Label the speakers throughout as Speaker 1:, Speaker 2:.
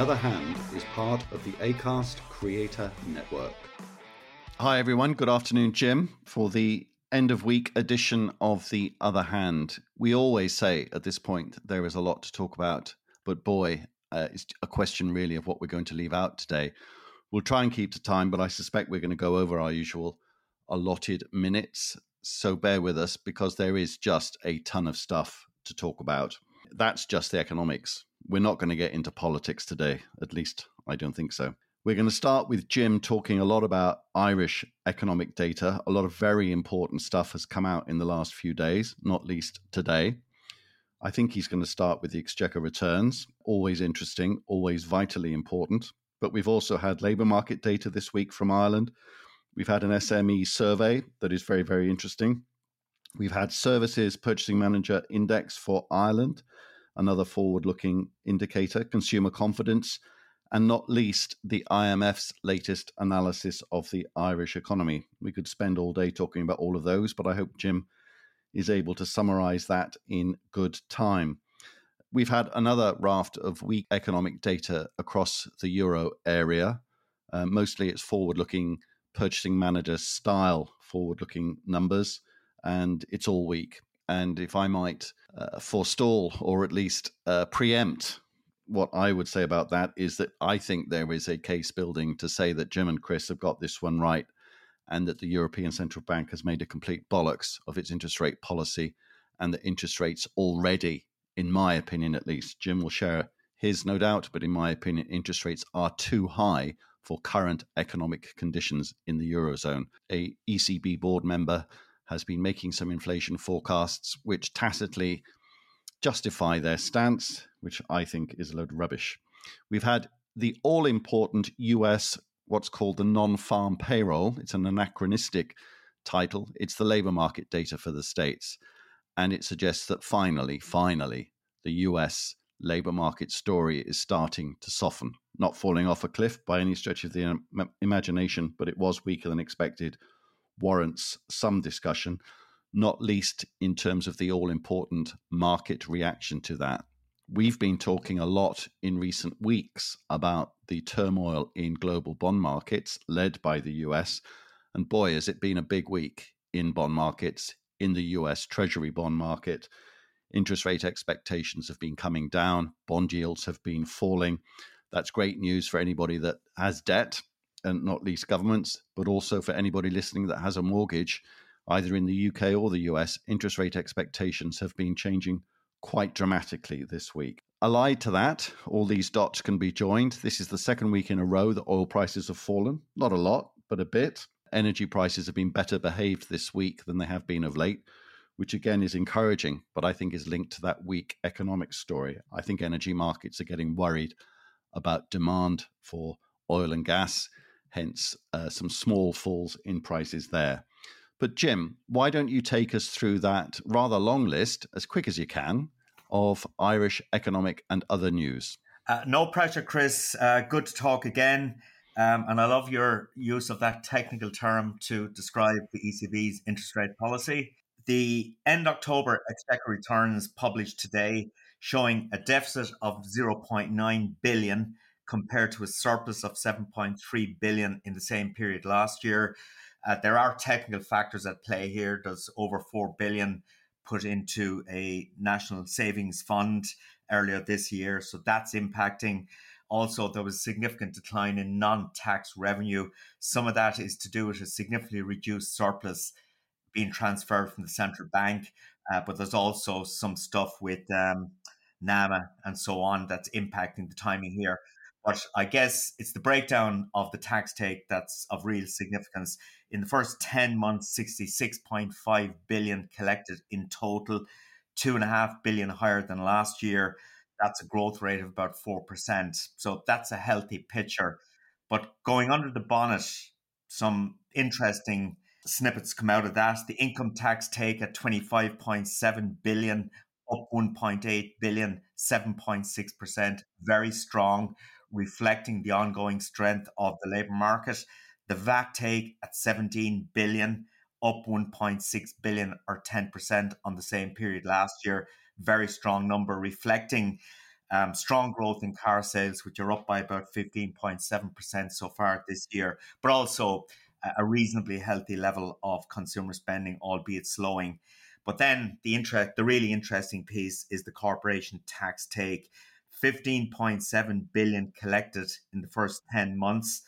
Speaker 1: Other Hand is part of the ACAST Creator Network.
Speaker 2: Hi, everyone. Good afternoon, Jim, for the end of week edition of The Other Hand. We always say at this point there is a lot to talk about, but boy, uh, it's a question really of what we're going to leave out today. We'll try and keep to time, but I suspect we're going to go over our usual allotted minutes. So bear with us because there is just a ton of stuff to talk about. That's just the economics. We're not going to get into politics today. At least I don't think so. We're going to start with Jim talking a lot about Irish economic data. A lot of very important stuff has come out in the last few days, not least today. I think he's going to start with the exchequer returns. Always interesting, always vitally important. But we've also had labour market data this week from Ireland. We've had an SME survey that is very, very interesting. We've had Services Purchasing Manager Index for Ireland another forward looking indicator, consumer confidence, and not least the IMF's latest analysis of the Irish economy. We could spend all day talking about all of those, but I hope Jim is able to summarize that in good time. We've had another raft of weak economic data across the euro area. Uh, mostly it's forward looking purchasing manager style forward looking numbers, and it's all weak. And if I might uh, forestall or at least uh, preempt what I would say about that is that I think there is a case building to say that Jim and Chris have got this one right and that the European Central Bank has made a complete bollocks of its interest rate policy and that interest rates already, in my opinion at least, Jim will share his no doubt, but in my opinion, interest rates are too high for current economic conditions in the Eurozone. A ECB board member has been making some inflation forecasts which tacitly justify their stance, which I think is a load of rubbish. We've had the all important US, what's called the non farm payroll. It's an anachronistic title, it's the labor market data for the states. And it suggests that finally, finally, the US labor market story is starting to soften, not falling off a cliff by any stretch of the imagination, but it was weaker than expected warrants some discussion, not least in terms of the all important market reaction to that. We've been talking a lot in recent weeks about the turmoil in global bond markets led by the US. And boy, has it been a big week in bond markets, in the US Treasury bond market. Interest rate expectations have been coming down, bond yields have been falling. That's great news for anybody that has debt and not least governments, but also for anybody listening that has a mortgage, either in the UK or the US, interest rate expectations have been changing quite dramatically this week. Allied to that, all these dots can be joined. This is the second week in a row that oil prices have fallen. Not a lot, but a bit. Energy prices have been better behaved this week than they have been of late, which again is encouraging, but I think is linked to that weak economic story. I think energy markets are getting worried about demand for oil and gas, hence uh, some small falls in prices there. But Jim, why don't you take us through that rather long list as quick as you can of Irish economic and other news?
Speaker 3: Uh, no pressure, Chris. Uh, good to talk again. Um, and I love your use of that technical term to describe the ECB's interest rate policy. The end October exchequer returns published today showing a deficit of 0.9 billion compared to a surplus of 7.3 billion in the same period last year. Uh, there are technical factors at play here. There's over 4 billion put into a national savings fund earlier this year, so that's impacting. Also, there was a significant decline in non-tax revenue. Some of that is to do with a significantly reduced surplus being transferred from the central bank, uh, but there's also some stuff with um, NAMA and so on that's impacting the timing here. But I guess it's the breakdown of the tax take that's of real significance. In the first 10 months, 66.5 billion collected in total, two and a half billion higher than last year. That's a growth rate of about 4%. So that's a healthy picture. But going under the bonnet, some interesting snippets come out of that. The income tax take at 25.7 billion, up 1.8 billion, 7.6%, very strong, reflecting the ongoing strength of the labour market. The VAT take at 17 billion, up 1.6 billion or 10% on the same period last year. Very strong number, reflecting um, strong growth in car sales, which are up by about 15.7% so far this year, but also a reasonably healthy level of consumer spending, albeit slowing. But then the interest, the really interesting piece is the corporation tax take. 15.7 billion collected in the first 10 months.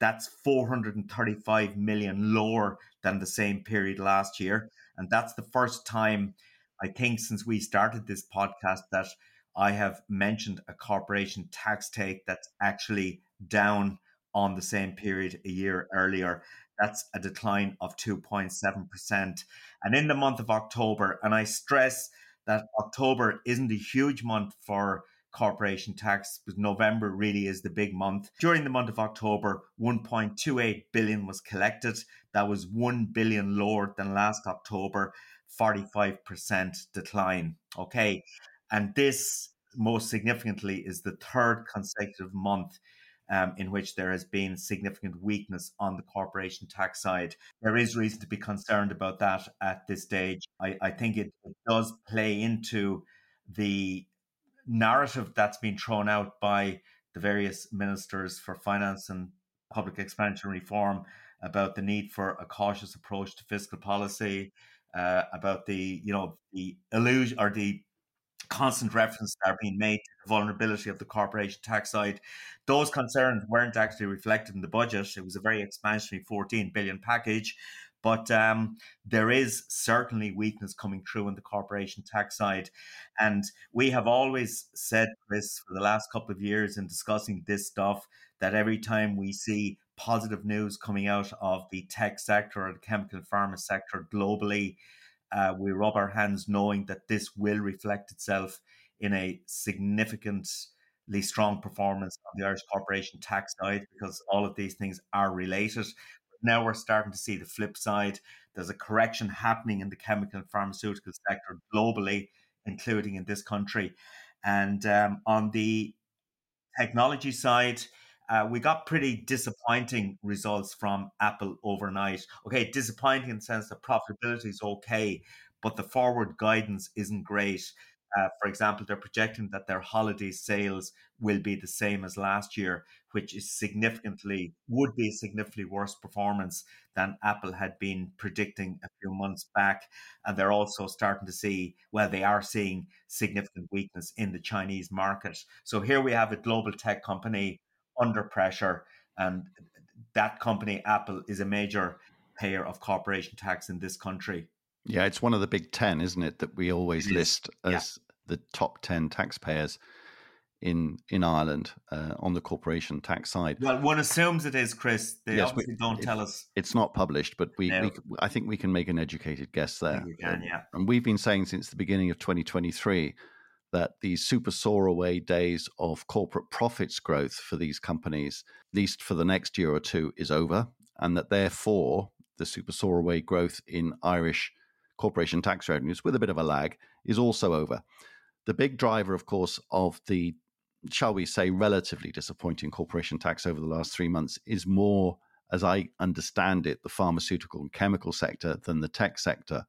Speaker 3: That's 435 million lower than the same period last year. And that's the first time, I think, since we started this podcast that I have mentioned a corporation tax take that's actually down on the same period a year earlier. That's a decline of 2.7%. And in the month of October, and I stress that October isn't a huge month for corporation tax, but November really is the big month. During the month of October, 1.28 billion was collected. That was 1 billion lower than last October, 45% decline. Okay. And this, most significantly, is the third consecutive month um, in which there has been significant weakness on the corporation tax side. There is reason to be concerned about that at this stage. I, I think it, it does play into the narrative that's been thrown out by the various ministers for finance and public expansion reform about the need for a cautious approach to fiscal policy, uh, about the you know the illusion or the constant reference that are being made to the vulnerability of the corporation tax side. Those concerns weren't actually reflected in the budget. It was a very expansionary 14 billion package, but um, there is certainly weakness coming through in the corporation tax side. And we have always said, Chris, for the last couple of years in discussing this stuff, that every time we see positive news coming out of the tech sector or the chemical pharma sector globally, uh, we rub our hands knowing that this will reflect itself in a significantly strong performance on the Irish corporation tax side because all of these things are related now we're starting to see the flip side. There's a correction happening in the chemical and pharmaceutical sector globally, including in this country. And um, on the technology side, uh, we got pretty disappointing results from Apple overnight. Okay, disappointing in the sense that profitability is okay, but the forward guidance isn't great. Uh, for example, they're projecting that their holiday sales will be the same as last year, which is significantly would be a significantly worse performance than Apple had been predicting a few months back. And they're also starting to see, well, they are seeing significant weakness in the Chinese market. So here we have a global tech company under pressure, and that company, Apple, is a major payer of corporation tax in this country.
Speaker 2: Yeah, it's one of the big 10, isn't it, that we always list as. The top 10 taxpayers in in Ireland uh, on the corporation tax side.
Speaker 3: Well, one assumes it is, Chris. They yes, obviously don't
Speaker 2: it,
Speaker 3: tell us.
Speaker 2: It's not published, but we, no. we, I think we can make an educated guess there.
Speaker 3: We can, yeah.
Speaker 2: And we've been saying since the beginning of 2023 that the super soar away days of corporate profits growth for these companies, at least for the next year or two, is over, and that therefore the super soar away growth in Irish corporation tax revenues, with a bit of a lag, is also over. The big driver, of course, of the shall we say, relatively disappointing corporation tax over the last three months is more, as I understand it, the pharmaceutical and chemical sector than the tech sector.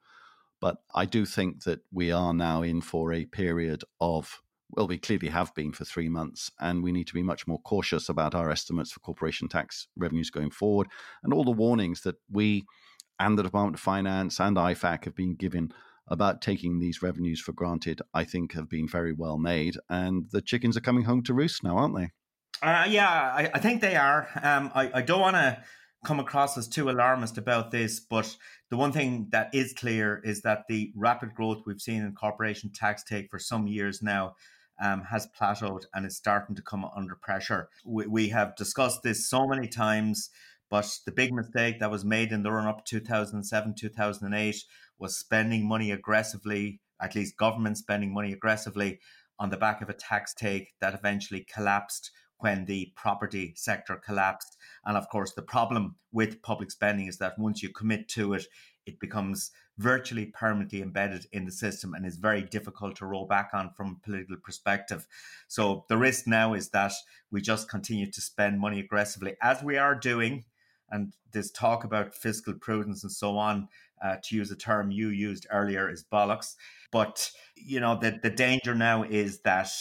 Speaker 2: But I do think that we are now in for a period of, well, we clearly have been for three months, and we need to be much more cautious about our estimates for corporation tax revenues going forward. And all the warnings that we and the Department of Finance and IFAC have been given about taking these revenues for granted, I think have been very well made. And the chickens are coming home to roost now, aren't they?
Speaker 3: Uh, yeah, I, I, think they are. Um, I, I don't want to come across as too alarmist about this, but the one thing that is clear is that the rapid growth we've seen in corporation tax take for some years now um, has plateaued and is starting to come under pressure. We, we, have discussed this so many times, but the big mistake that was made in the run up 2007, 2008 was spending money aggressively, at least government spending money aggressively on the back of a tax take that eventually collapsed when the property sector collapsed. And of course, the problem with public spending is that once you commit to it, it becomes virtually permanently embedded in the system and is very difficult to roll back on from a political perspective. So the risk now is that we just continue to spend money aggressively, as we are doing. And this talk about fiscal prudence and so on, uh, to use a term you used earlier, is bollocks. But you know the the danger now is that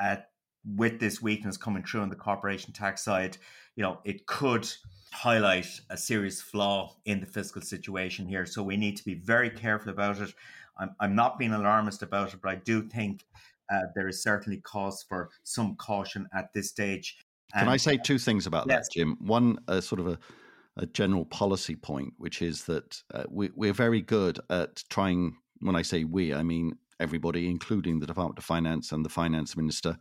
Speaker 3: uh, with this weakness coming through on the corporation tax side, you know, it could highlight a serious flaw in the fiscal situation here. So we need to be very careful about it. I'm, I'm not being alarmist about it, but I do think uh, there is certainly cause for some caution at this stage.
Speaker 2: And, Can I say two things about yes. that, Jim? One, uh, sort of a, a, general policy point, which is that uh, we, we're very good at trying, when I say we, I mean everybody, including the Department of Finance and the finance minister,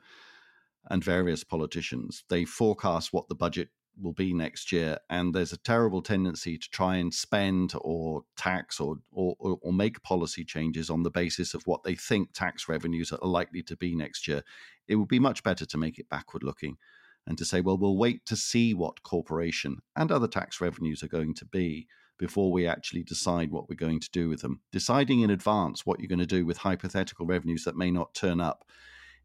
Speaker 2: and various politicians. They forecast what the budget will be next year, and there's a terrible tendency to try and spend or tax or, or, or make policy changes on the basis of what they think tax revenues are likely to be next year. It would be much better to make it backward looking and to say, well, we'll wait to see what corporation and other tax revenues are going to be before we actually decide what we're going to do with them. Deciding in advance what you're going to do with hypothetical revenues that may not turn up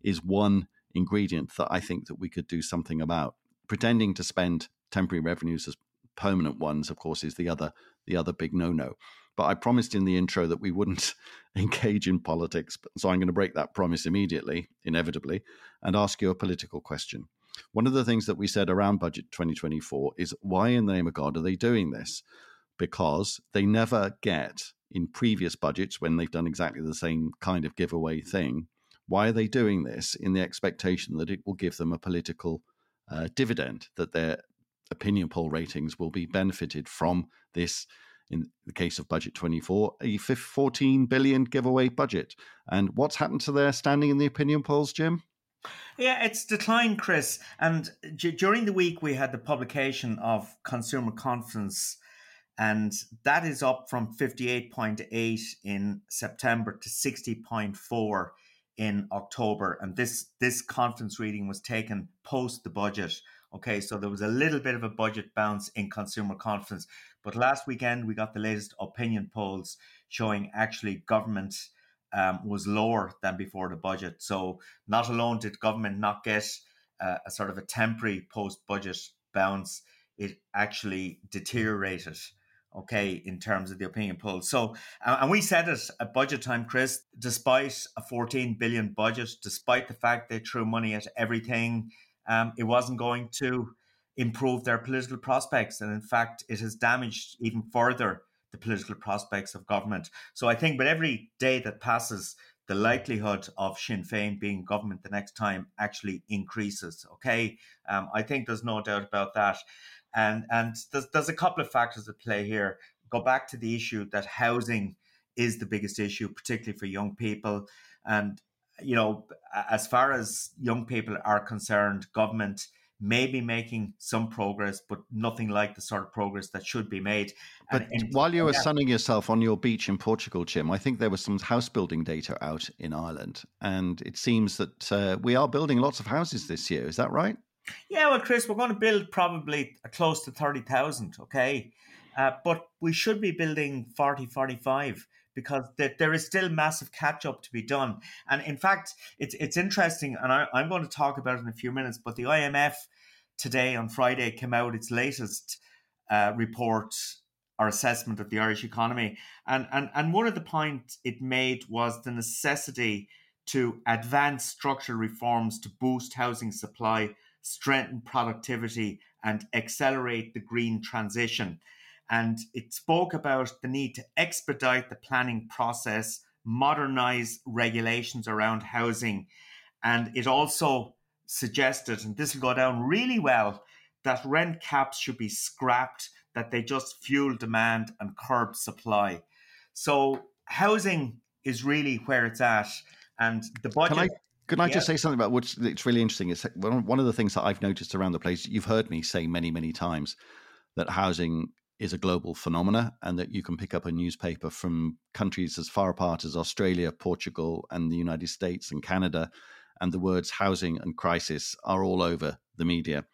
Speaker 2: is one ingredient that I think that we could do something about. Pretending to spend temporary revenues as permanent ones, of course, is the other the other big no no. But I promised in the intro that we wouldn't engage in politics, so I'm going to break that promise immediately, inevitably, and ask you a political question. One of the things that we said around budget 2024 is why in the name of God are they doing this? Because they never get in previous budgets when they've done exactly the same kind of giveaway thing why are they doing this in the expectation that it will give them a political uh, dividend, that their opinion poll ratings will be benefited from this? In the case of Budget 24, a 14 billion giveaway budget. And what's happened to their standing in the opinion polls, Jim?
Speaker 3: Yeah, it's declined, Chris. And d- during the week, we had the publication of consumer confidence, and that is up from 58.8 in September to 60.4 in October, and this this confidence reading was taken post the budget. Okay, so there was a little bit of a budget bounce in consumer confidence, but last weekend we got the latest opinion polls showing actually government um, was lower than before the budget. So not alone did government not get uh, a sort of a temporary post budget bounce, it actually deteriorated okay, in terms of the opinion poll. So, and we said it at budget time, Chris, despite a 14 billion budget, despite the fact they threw money at everything, um, it wasn't going to improve their political prospects. And in fact, it has damaged even further the political prospects of government. So I think with every day that passes, the likelihood of Sinn Féin being government the next time actually increases. Okay, um, I think there's no doubt about that. And and there's there's a couple of factors at play here. Go back to the issue that housing is the biggest issue, particularly for young people. And you know, as far as young people are concerned, government maybe making some progress, but nothing like the sort of progress that should be made.
Speaker 2: But and, while you were yeah. sunning yourself on your beach in Portugal, Jim, I think there was some house building data out in Ireland, and it seems that uh, we are building lots of houses this year. Is that right?
Speaker 3: Yeah, well, Chris, we're going to build probably close to 30,000, okay? Uh, but we should be building 40, 45 because there is still massive catch up to be done. And in fact, it's it's interesting, and I, am going to talk about it in a few minutes. But the IMF today on Friday came out its latest uh, report or assessment of the Irish economy, and and and one of the points it made was the necessity to advance structural reforms to boost housing supply, strengthen productivity, and accelerate the green transition. And it spoke about the need to expedite the planning process, modernize regulations around housing. And it also suggested, and this will go down really well, that rent caps should be scrapped, that they just fuel demand and curb supply. So housing is really where it's at. And the budget.
Speaker 2: Can I, can I yeah. just say something about which it's really interesting? It's one of the things that I've noticed around the place. You've heard me say many, many times that housing is a global phenomena and that you can pick up a newspaper from countries as far apart as Australia, Portugal, and the United States and Canada, and the words housing and crisis are all over the media.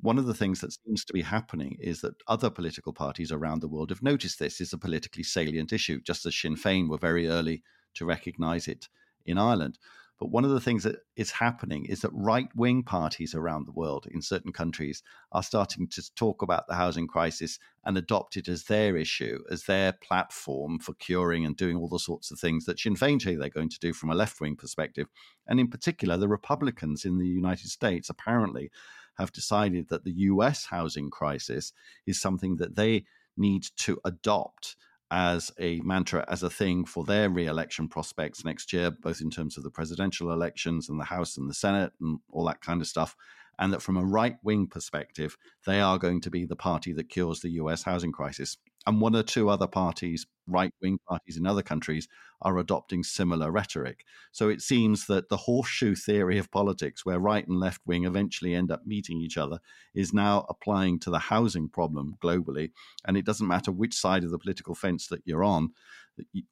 Speaker 2: One of the things that seems to be happening is that other political parties around the world have noticed this is a politically salient issue, just as Sinn Féin were very early to recognize it in Ireland. But one of the things that is happening is that right wing parties around the world in certain countries are starting to talk about the housing crisis and adopt it as their issue, as their platform for curing and doing all the sorts of things that Sinn Féin say they're going to do from a left wing perspective. And in particular, the Republicans in the United States apparently have decided that the US housing crisis is something that they need to adopt as a mantra, as a thing for their re election prospects next year, both in terms of the presidential elections and the House and the Senate and all that kind of stuff. And that from a right wing perspective, they are going to be the party that cures the US housing crisis and one or two other parties, right wing parties in other countries, are adopting similar rhetoric. So it seems that the horseshoe theory of politics, where right and left wing eventually end up meeting each other, is now applying to the housing problem globally. And it doesn't matter which side of the political fence that you're on.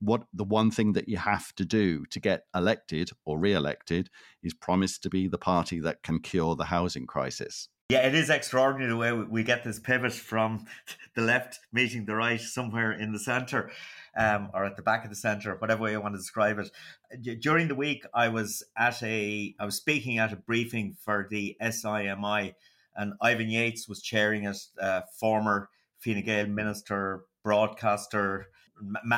Speaker 2: What the one thing that you have to do to get elected or re-elected is promise to be the party that can cure the housing crisis.
Speaker 3: Yeah, it is extraordinary the way we get this pivot from the left meeting the right somewhere in the centre. Um, or at the back of the centre, whatever way you want to describe it. During the week, I was at a, I was speaking at a briefing for the SIMI, and Ivan Yates was chairing it. Uh, former Fine Gael minister, broadcaster,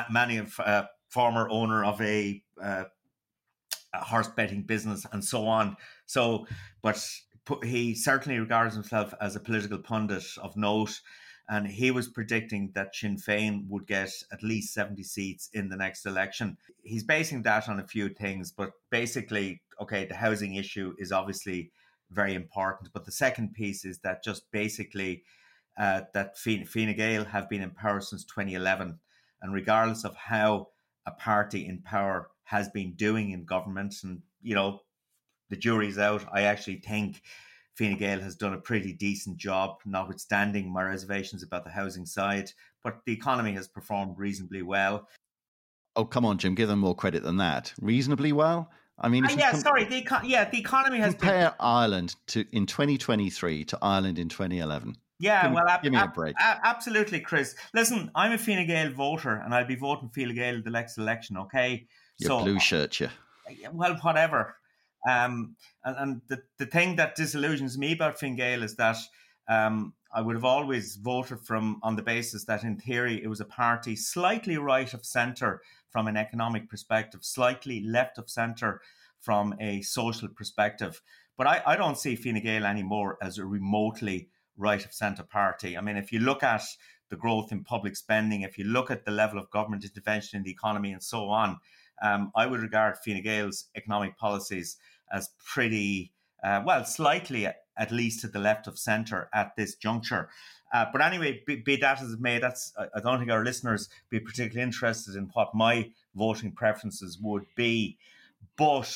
Speaker 3: many of uh, former owner of a, uh, a horse betting business, and so on. So, but he certainly regards himself as a political pundit of note. And he was predicting that Sinn Féin would get at least 70 seats in the next election. He's basing that on a few things, but basically, okay, the housing issue is obviously very important. But the second piece is that just basically uh, that Fine, Fine Gael have been in power since 2011. And regardless of how a party in power has been doing in government, and, you know, the jury's out. I actually think Fine Gael has done a pretty decent job, notwithstanding my reservations about the housing side. But the economy has performed reasonably well.
Speaker 2: Oh, come on, Jim, give them more credit than that. Reasonably well? I mean,
Speaker 3: uh, yeah, com- sorry, the econ- yeah, the economy has
Speaker 2: compare been- Ireland to in 2023 to Ireland in 2011.
Speaker 3: Yeah,
Speaker 2: give
Speaker 3: well,
Speaker 2: me, ab- give me a break.
Speaker 3: Ab- absolutely, Chris. Listen, I'm a Fine Gael voter, and I'll be voting Fine Gael the next election. Okay,
Speaker 2: Your so, blue shirt, you.
Speaker 3: Well, whatever. Um, and, and the, the thing that disillusions me about Fine Gael is that um, I would have always voted from on the basis that, in theory, it was a party slightly right of centre from an economic perspective, slightly left of centre from a social perspective. But I, I don't see Fine Gael anymore as a remotely right of centre party. I mean, if you look at the growth in public spending, if you look at the level of government intervention in the economy and so on, um, I would regard Fine Gael's economic policies as pretty, uh, well, slightly at least to the left of centre at this juncture. Uh, but anyway, be, be, that as it may, that's I don't think our listeners be particularly interested in what my voting preferences would be. But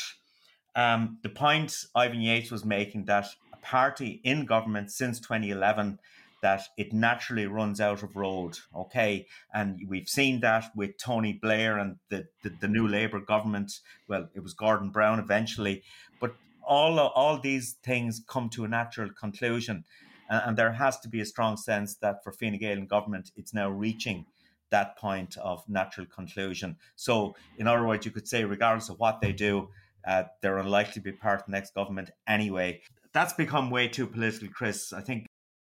Speaker 3: um, the point Ivan Yates was making that a party in government since 2011 that it naturally runs out of road. Okay. And we've seen that with Tony Blair and the, the, the new Labour government. Well, it was Gordon Brown eventually. But all, all these things come to a natural conclusion. And, and there has to be a strong sense that for Fine Gael and government, it's now reaching that point of natural conclusion. So, in other words, you could say, regardless of what they do, uh, they're unlikely to be part of the next government anyway. That's become way too political, Chris. I think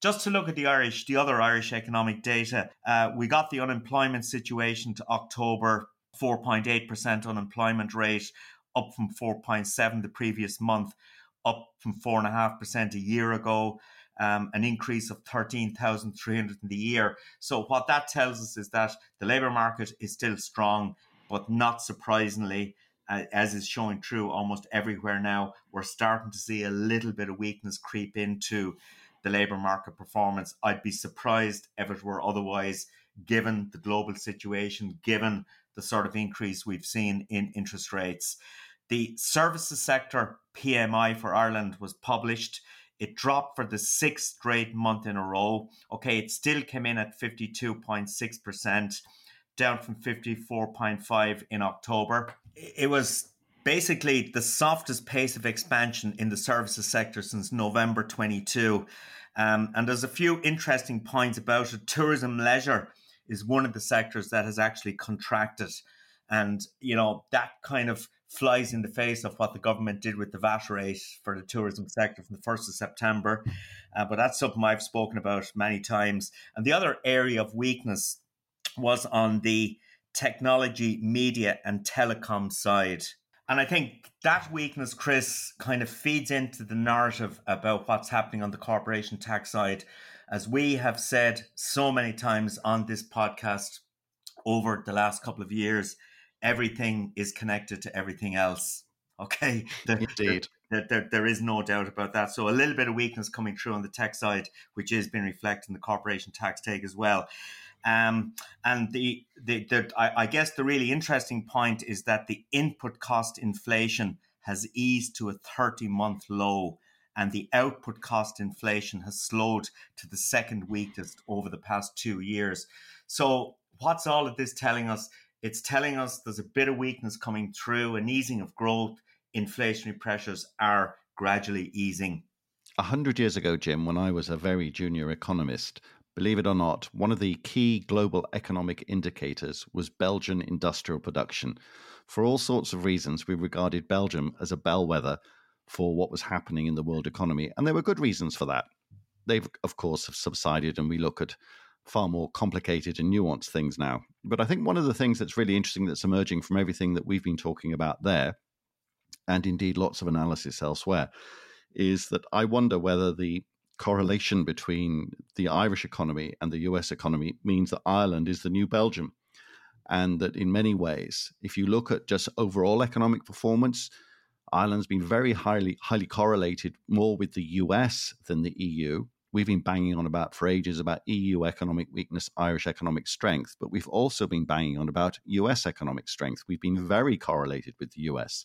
Speaker 3: Just to look at the Irish, the other Irish economic data, uh, we got the unemployment situation to October, 4.8% unemployment rate, up from 4.7 the previous month, up from 4.5% a year ago. Um, an increase of 13,300 in the year. So, what that tells us is that the labour market is still strong, but not surprisingly, uh, as is showing true almost everywhere now, we're starting to see a little bit of weakness creep into the labour market performance. I'd be surprised if it were otherwise, given the global situation, given the sort of increase we've seen in interest rates. The services sector PMI for Ireland was published. It dropped for the sixth straight month in a row. Okay, it still came in at 52.6%, down from 54.5 in October. It was basically the softest pace of expansion in the services sector since November 22. Um, and there's a few interesting points about it. Tourism leisure is one of the sectors that has actually contracted. And, you know, that kind of flies in the face of what the government did with the VAT rate for the tourism sector from the 1st of September. Uh, but that's something I've spoken about many times. And the other area of weakness was on the technology, media, and telecom side. And I think that weakness, Chris, kind of feeds into the narrative about what's happening on the corporation tax side. As we have said so many times on this podcast over the last couple of years, everything is connected to everything else. Okay.
Speaker 2: Indeed.
Speaker 3: There, there, there is no doubt about that. So a little bit of weakness coming through on the tech side, which is being reflected in the corporation tax take as well. Um, and the, the, the I, I guess the really interesting point is that the input cost inflation has eased to a 30 month low and the output cost inflation has slowed to the second weakest over the past two years. So, what's all of this telling us? It's telling us there's a bit of weakness coming through, an easing of growth, inflationary pressures are gradually easing.
Speaker 2: A hundred years ago, Jim, when I was a very junior economist, Believe it or not, one of the key global economic indicators was Belgian industrial production. For all sorts of reasons, we regarded Belgium as a bellwether for what was happening in the world economy, and there were good reasons for that. They've, of course, have subsided, and we look at far more complicated and nuanced things now. But I think one of the things that's really interesting that's emerging from everything that we've been talking about there, and indeed lots of analysis elsewhere, is that I wonder whether the correlation between the Irish economy and the US economy means that Ireland is the new Belgium. And that in many ways, if you look at just overall economic performance, Ireland's been very highly highly correlated more with the US than the EU. We've been banging on about for ages about EU economic weakness, Irish economic strength, but we've also been banging on about US economic strength. We've been very correlated with the US.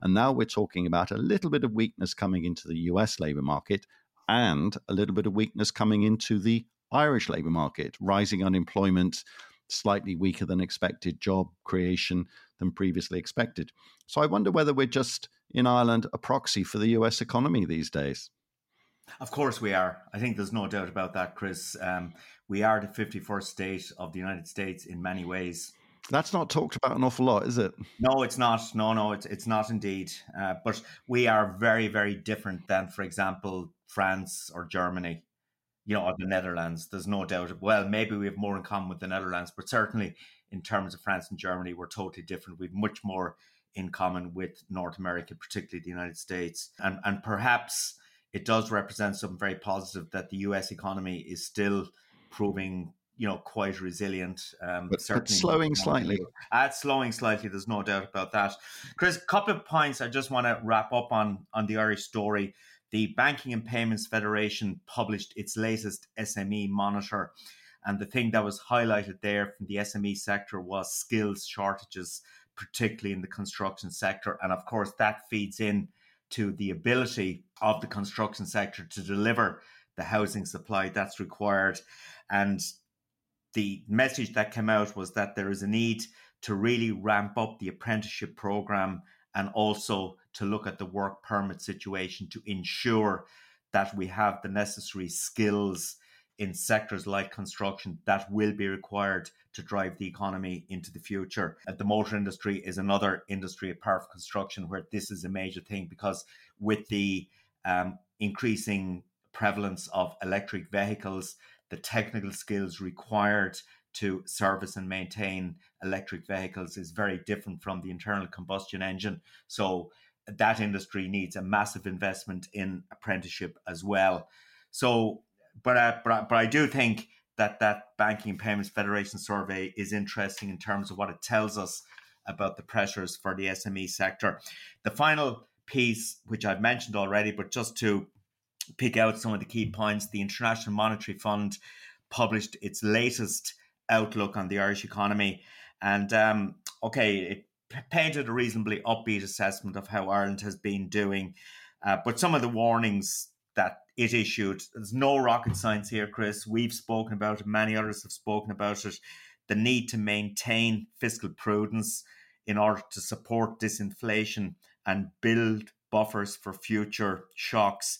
Speaker 2: And now we're talking about a little bit of weakness coming into the US labor market and a little bit of weakness coming into the Irish labour market, rising unemployment, slightly weaker than expected job creation than previously expected. So I wonder whether we're just in Ireland a proxy for the US economy these days.
Speaker 3: Of course, we are. I think there's no doubt about that, Chris. Um, we are the 51st state of the United States in many ways.
Speaker 2: That's not talked about an awful lot, is it?
Speaker 3: No, it's not. No, no, it's it's not indeed. Uh, but we are very, very different than, for example, France or Germany, you know, or the Netherlands. There's no doubt. Well, maybe we have more in common with the Netherlands, but certainly in terms of France and Germany, we're totally different. We've much more in common with North America, particularly the United States, and and perhaps it does represent something very positive that the U.S. economy is still proving you know quite resilient.
Speaker 2: Um, but, but slowing slightly.
Speaker 3: Uh, it's slowing slightly. There's no doubt about that. Chris, a couple of points I just want to wrap up on on the Irish story. The Banking and Payments Federation published its latest SME monitor. And the thing that was highlighted there from the SME sector was skills shortages, particularly in the construction sector. And of course, that feeds in to the ability of the construction sector to deliver the housing supply that's required. And the message that came out was that there is a need to really ramp up the apprenticeship program and also to look at the work permit situation to ensure that we have the necessary skills in sectors like construction that will be required to drive the economy into the future. The motor industry is another industry apart from construction where this is a major thing because with the um, increasing prevalence of electric vehicles, the technical skills required to service and maintain electric vehicles is very different from the internal combustion engine. So that industry needs a massive investment in apprenticeship as well. So, but but, uh, but I do think that that Banking Payments Federation survey is interesting in terms of what it tells us about the pressures for the SME sector. The final piece, which I've mentioned already, but just to pick out some of the key points, the International Monetary Fund published its latest outlook on the Irish economy. And um, okay, it painted a reasonably upbeat assessment of how Ireland has been doing. Uh, but some of the warnings that it issued, there's no rocket science here, Chris. We've spoken about it, many others have spoken about it. The need to maintain fiscal prudence in order to support disinflation and build buffers for future shocks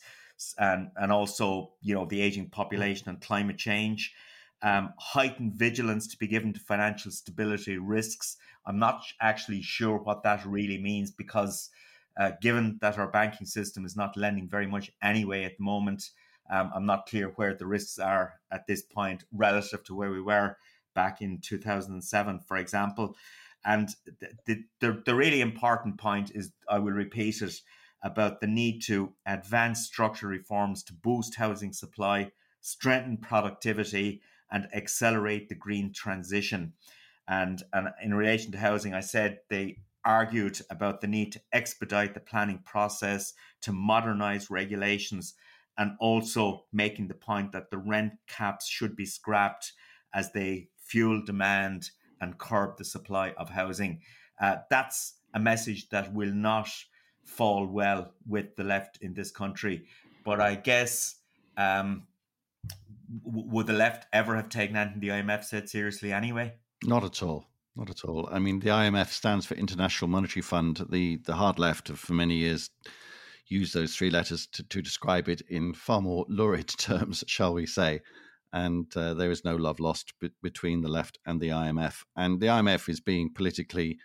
Speaker 3: and, and also, you know, the aging population and climate change um, heightened vigilance to be given to financial stability risks. I'm not actually sure what that really means because, uh, given that our banking system is not lending very much anyway at the moment, um, I'm not clear where the risks are at this point relative to where we were back in 2007, for example. And the, the, the really important point is, I will repeat it, about the need to advance structural reforms to boost housing supply, strengthen productivity, and accelerate the green transition. And, and in relation to housing, I said they argued about the need to expedite the planning process, to modernize regulations, and also making the point that the rent caps should be scrapped as they fuel demand and curb the supply of housing. Uh, that's a message that will not fall well with the left in this country. But I guess um, would the left ever have taken anything the IMF said seriously anyway?
Speaker 2: Not at all. Not at all. I mean, the IMF stands for International Monetary Fund. The the hard left have for many years used those three letters to, to describe it in far more lurid terms, shall we say. And uh, there is no love lost be- between the left and the IMF. And the IMF is being politically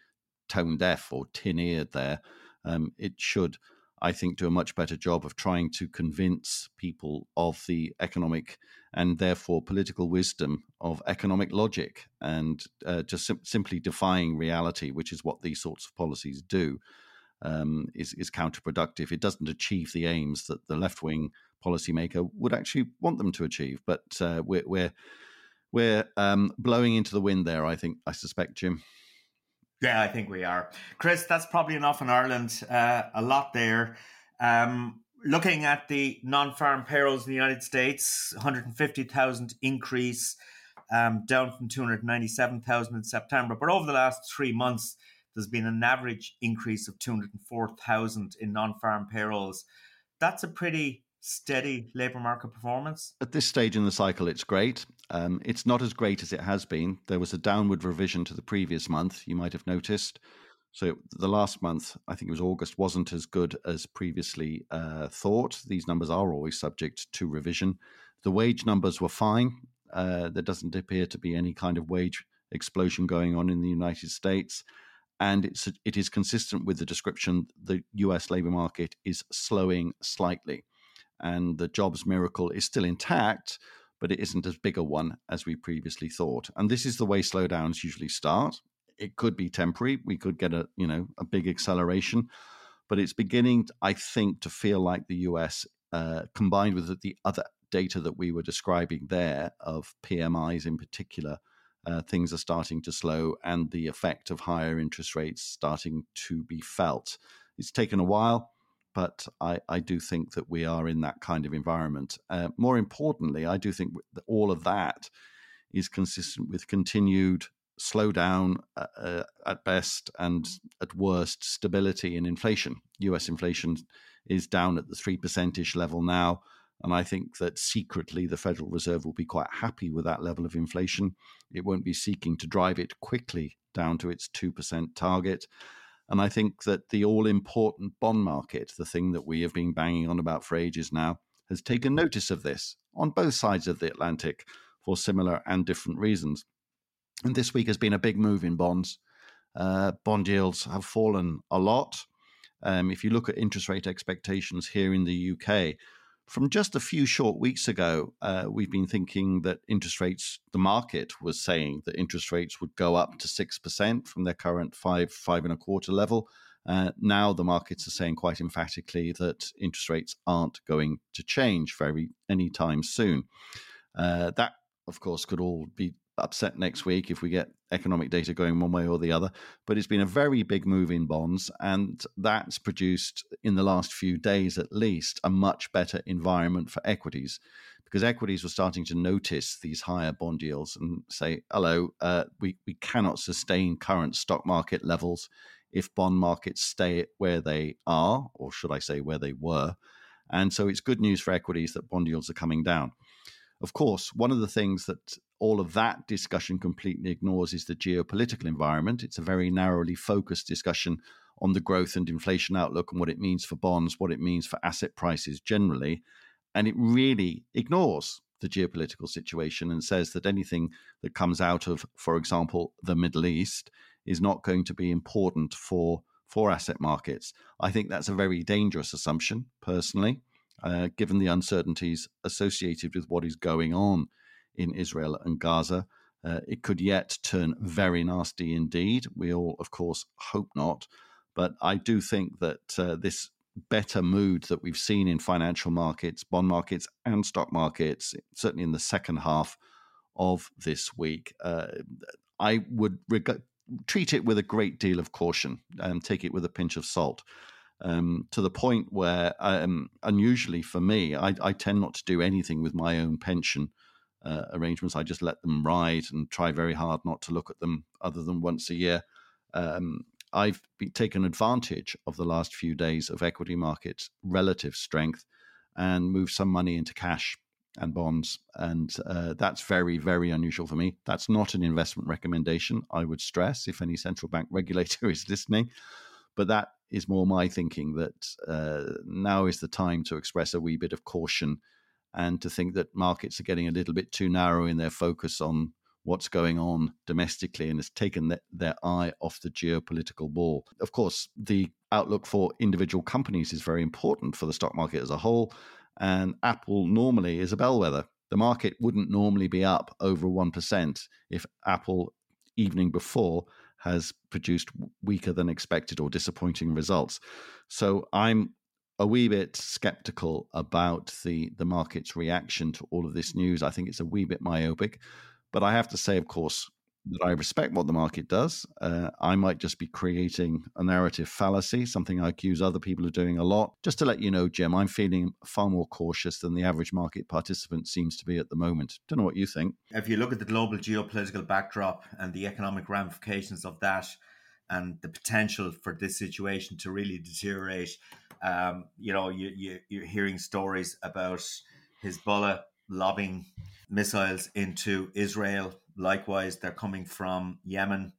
Speaker 2: tone deaf or tin eared there. Um, it should I think, do a much better job of trying to convince people of the economic and therefore political wisdom of economic logic and uh, just sim- simply defying reality, which is what these sorts of policies do, um, is, is counterproductive. It doesn't achieve the aims that the left wing policymaker would actually want them to achieve. But uh, we're, we're, we're um, blowing into the wind there, I think, I suspect, Jim.
Speaker 3: Yeah, I think we are. Chris, that's probably enough in Ireland. Uh, a lot there. Um, looking at the non farm payrolls in the United States, 150,000 increase, um, down from 297,000 in September. But over the last three months, there's been an average increase of 204,000 in non farm payrolls. That's a pretty steady labour market performance?
Speaker 2: At this stage in the cycle, it's great. Um, it's not as great as it has been. There was a downward revision to the previous month, you might have noticed. So the last month, I think it was August, wasn't as good as previously uh, thought. These numbers are always subject to revision. The wage numbers were fine. Uh, there doesn't appear to be any kind of wage explosion going on in the United States. And it's, it is consistent with the description the US labor market is slowing slightly. And the jobs miracle is still intact, but it isn't as big a one as we previously thought. And this is the way slowdowns usually start. It could be temporary. We could get a, you know, a big acceleration, but it's beginning, I think, to feel like the US, uh, combined with the other data that we were describing there of PMIs in particular, uh, things are starting to slow and the effect of higher interest rates starting to be felt. It's taken a while, but I, I do think that we are in that kind of environment. Uh, more importantly, I do think that all of that is consistent with continued slowdown uh, uh, at best and at worst stability in inflation. US inflation is down at the 3% ish level now. And I think that secretly the Federal Reserve will be quite happy with that level of inflation. It won't be seeking to drive it quickly down to its 2% target. And I think that the all important bond market, the thing that we have been banging on about for ages now, has taken notice of this on both sides of the Atlantic for similar and different reasons. And this week has been a big move in bonds. Uh, bond yields have fallen a lot. Um, if you look at interest rate expectations here in the UK, from just a few short weeks ago, uh, we've been thinking that interest rates, the market was saying that interest rates would go up to 6% from their current five, five and a quarter level. Uh, now the markets are saying quite emphatically that interest rates aren't going to change very anytime soon. Uh, that, of course, could all be upset next week if we get economic data going one way or the other. But it's been a very big move in bonds, and that's produced, in the last few days at least, a much better environment for equities. Because equities were starting to notice these higher bond yields and say, hello, uh, we, we cannot sustain current stock market levels if bond markets stay where they are, or should I say where they were. And so it's good news for equities that bond yields are coming down. Of course, one of the things that all of that discussion completely ignores is the geopolitical environment. It's a very narrowly focused discussion on the growth and inflation outlook and what it means for bonds, what it means for asset prices generally. And it really ignores the geopolitical situation and says that anything that comes out of, for example, the Middle East is not going to be important for, for asset markets. I think that's a very dangerous assumption, personally, uh, given the uncertainties associated with what is going on in Israel and Gaza. Uh, it could yet turn very nasty indeed. We all, of course, hope not. But I do think that uh, this better mood that we've seen in financial markets, bond markets, and stock markets, certainly in the second half of this week, uh, I would reg- treat it with a great deal of caution and take it with a pinch of salt. Um, to the point where, um, unusually for me, I, I, tend not to do anything with my own pension uh, arrangements. I just let them ride and try very hard not to look at them other than once a year. Um, I've taken advantage of the last few days of equity markets' relative strength and moved some money into cash and bonds. And uh, that's very, very unusual for me. That's not an investment recommendation, I would stress, if any central bank regulator is listening. But that is more my thinking that uh, now is the time to express a wee bit of caution and to think that markets are getting a little bit too narrow in their focus on what's going on domestically and has taken the, their eye off the geopolitical ball. Of course, the outlook for individual companies is very important for the stock market as a whole, and Apple normally is a bellwether. The market wouldn't normally be up over 1% if Apple, evening before, has produced weaker than expected or disappointing results. So I'm a wee bit skeptical about the the market's reaction to all of this news. I think it's a wee bit myopic, but I have to say, of course, that I respect what the market does. Uh, I might just be creating a narrative fallacy, something I accuse other people of doing a lot. Just to let you know, Jim, I'm feeling far more cautious than the average market participant seems to be at the moment. Don't know what you think.
Speaker 3: If you look at the global geopolitical backdrop and the economic ramifications of that, and the potential for this situation to really deteriorate, um, you know, you, you, you're hearing stories about Hezbollah lobbing missiles into Israel. Likewise, they're coming from Yemen.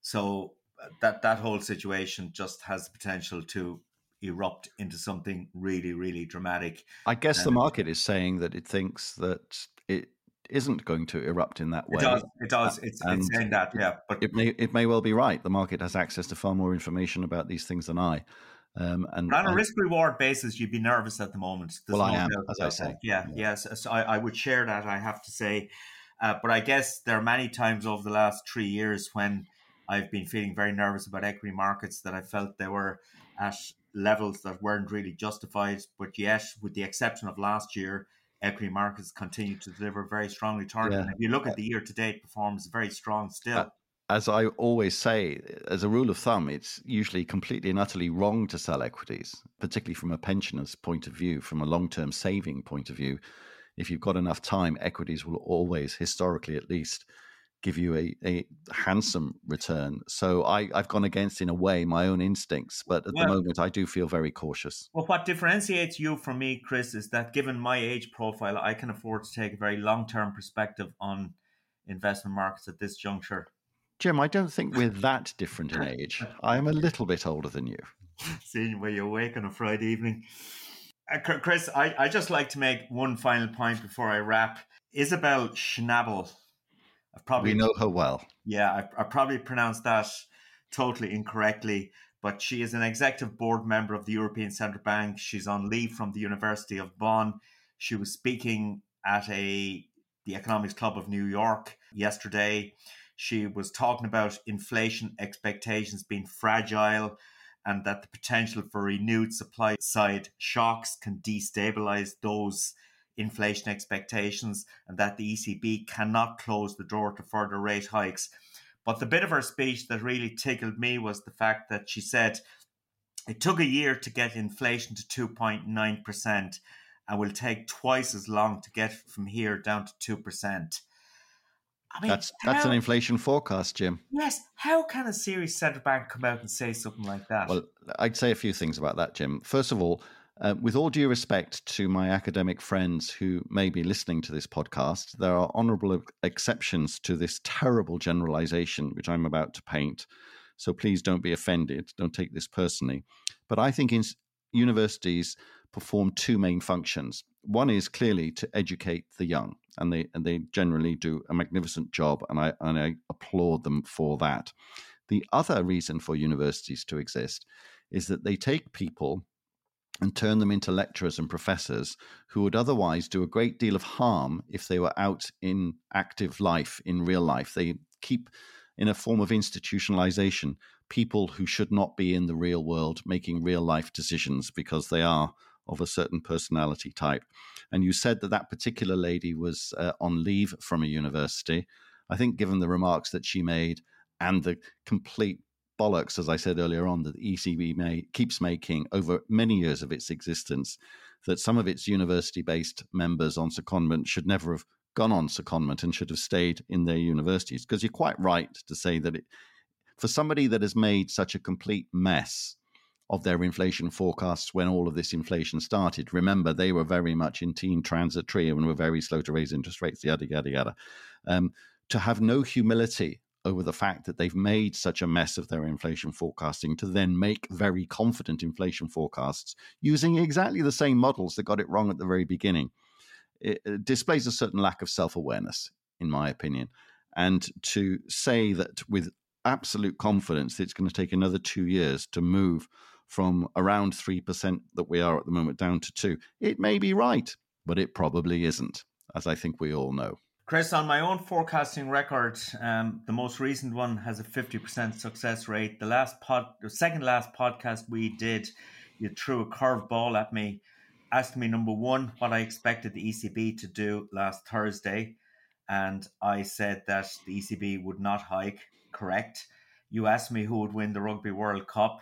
Speaker 3: So uh, that that whole situation just has the potential to erupt into something really, really dramatic.
Speaker 2: I guess um, the market is saying that it thinks that it isn't going to erupt in that way.
Speaker 3: It does. It does. It's, it's saying that, yeah.
Speaker 2: But it may it may well be right. The market has access to far more information about these things than I.
Speaker 3: Um, and on a risk reward basis, you'd be nervous at the moment.
Speaker 2: There's well, no I am, as I say.
Speaker 3: Yeah, yeah. yes. So I, I, would share that. I have to say, uh, but I guess there are many times over the last three years when I've been feeling very nervous about equity markets that I felt they were at levels that weren't really justified. But yet, with the exception of last year, equity markets continue to deliver very strong returns. Yeah. And if you look at the year to date performance, very strong still.
Speaker 2: As I always say, as a rule of thumb, it's usually completely and utterly wrong to sell equities, particularly from a pensioner's point of view, from a long term saving point of view. If you've got enough time, equities will always, historically at least, give you a, a handsome return. So I, have gone against, in a way, my own instincts. But at well, the moment, I do feel very cautious.
Speaker 3: Well, what differentiates you from me, Chris, is that given my age profile, I can afford to take a very long term perspective on investment markets at this juncture.
Speaker 2: Jim, I don't think we're that different in age. I'm a little bit older than you.
Speaker 3: Seeing where you're awake on a Friday evening. Uh, Chris, I, I just like to make one final point before I wrap. Isabel Schnabel
Speaker 2: I've probably we know her well.
Speaker 3: Yeah, I, I probably pronounced that totally incorrectly, but she is an executive board member of the European Central Bank. She's on leave from the University of Bonn. She was speaking at a the Economics Club of New York yesterday. She was talking about inflation expectations being fragile and that the potential for renewed supply side shocks can destabilize those inflation expectations and that the ECB cannot close the door to further rate hikes. But the bit of her speech that really tickled me was the fact that she said it took a year to get inflation to 2.9% and will take twice as long to get from here down to 2%.
Speaker 2: I mean, that's that's how, an inflation forecast, Jim.
Speaker 3: Yes. How can a serious central bank come out and say something like that?
Speaker 2: Well, I'd say a few things about that, Jim. First of all, uh, with all due respect to my academic friends who may be listening to this podcast, there are honorable exceptions to this terrible generalization which I'm about to paint. So please don't be offended. Don't take this personally. But I think in universities perform two main functions. One is clearly to educate the young, and they and they generally do a magnificent job, and I and I applaud them for that. The other reason for universities to exist is that they take people and turn them into lecturers and professors who would otherwise do a great deal of harm if they were out in active life, in real life. They keep, in a form of institutionalization, people who should not be in the real world making real life decisions because they are of a certain personality type. And you said that that particular lady was uh, on leave from a university. I think, given the remarks that she made and the complete bollocks, as I said earlier on, that the ECB may, keeps making over many years of its existence, that some of its university based members on secondment should never have gone on secondment and should have stayed in their universities. Because you're quite right to say that it, for somebody that has made such a complete mess of their inflation forecasts when all of this inflation started, remember they were very much in team transitory and were very slow to raise interest rates, yada, yada, yada. Um, to have no humility over the fact that they've made such a mess of their inflation forecasting to then make very confident inflation forecasts using exactly the same models that got it wrong at the very beginning. It, it displays a certain lack of self awareness, in my opinion. And to say that with absolute confidence that it's going to take another two years to move from around 3% that we are at the moment down to 2 it may be right but it probably isn't as i think we all know
Speaker 3: Chris, on my own forecasting record, um, the most recent one has a 50% success rate. The last pod, the second last podcast we did, you threw a curveball at me, asked me number one what I expected the ECB to do last Thursday, and I said that the ECB would not hike. Correct. You asked me who would win the Rugby World Cup,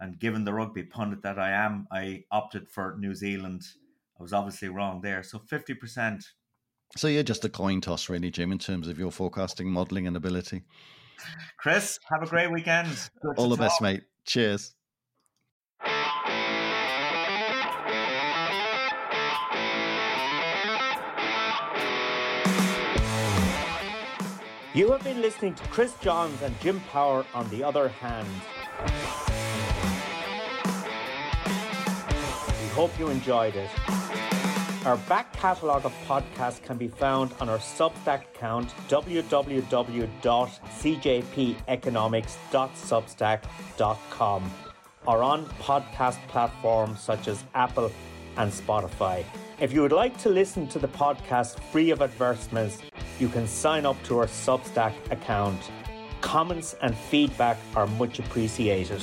Speaker 3: and given the rugby pundit that I am, I opted for New Zealand. I was obviously wrong there. So 50%
Speaker 2: so you're just a coin toss, really, Jim, in terms of your forecasting, modelling, and ability.
Speaker 3: Chris, have a great weekend.
Speaker 2: Good All the talk. best, mate. Cheers.
Speaker 3: You have been listening to Chris Johns and Jim Power on the other hand. Hope you enjoyed it. Our back catalogue of podcasts can be found on our Substack account, www.cjpeconomics.substack.com, or on podcast platforms such as Apple and Spotify. If you would like to listen to the podcast free of advertisements, you can sign up to our Substack account. Comments and feedback are much appreciated.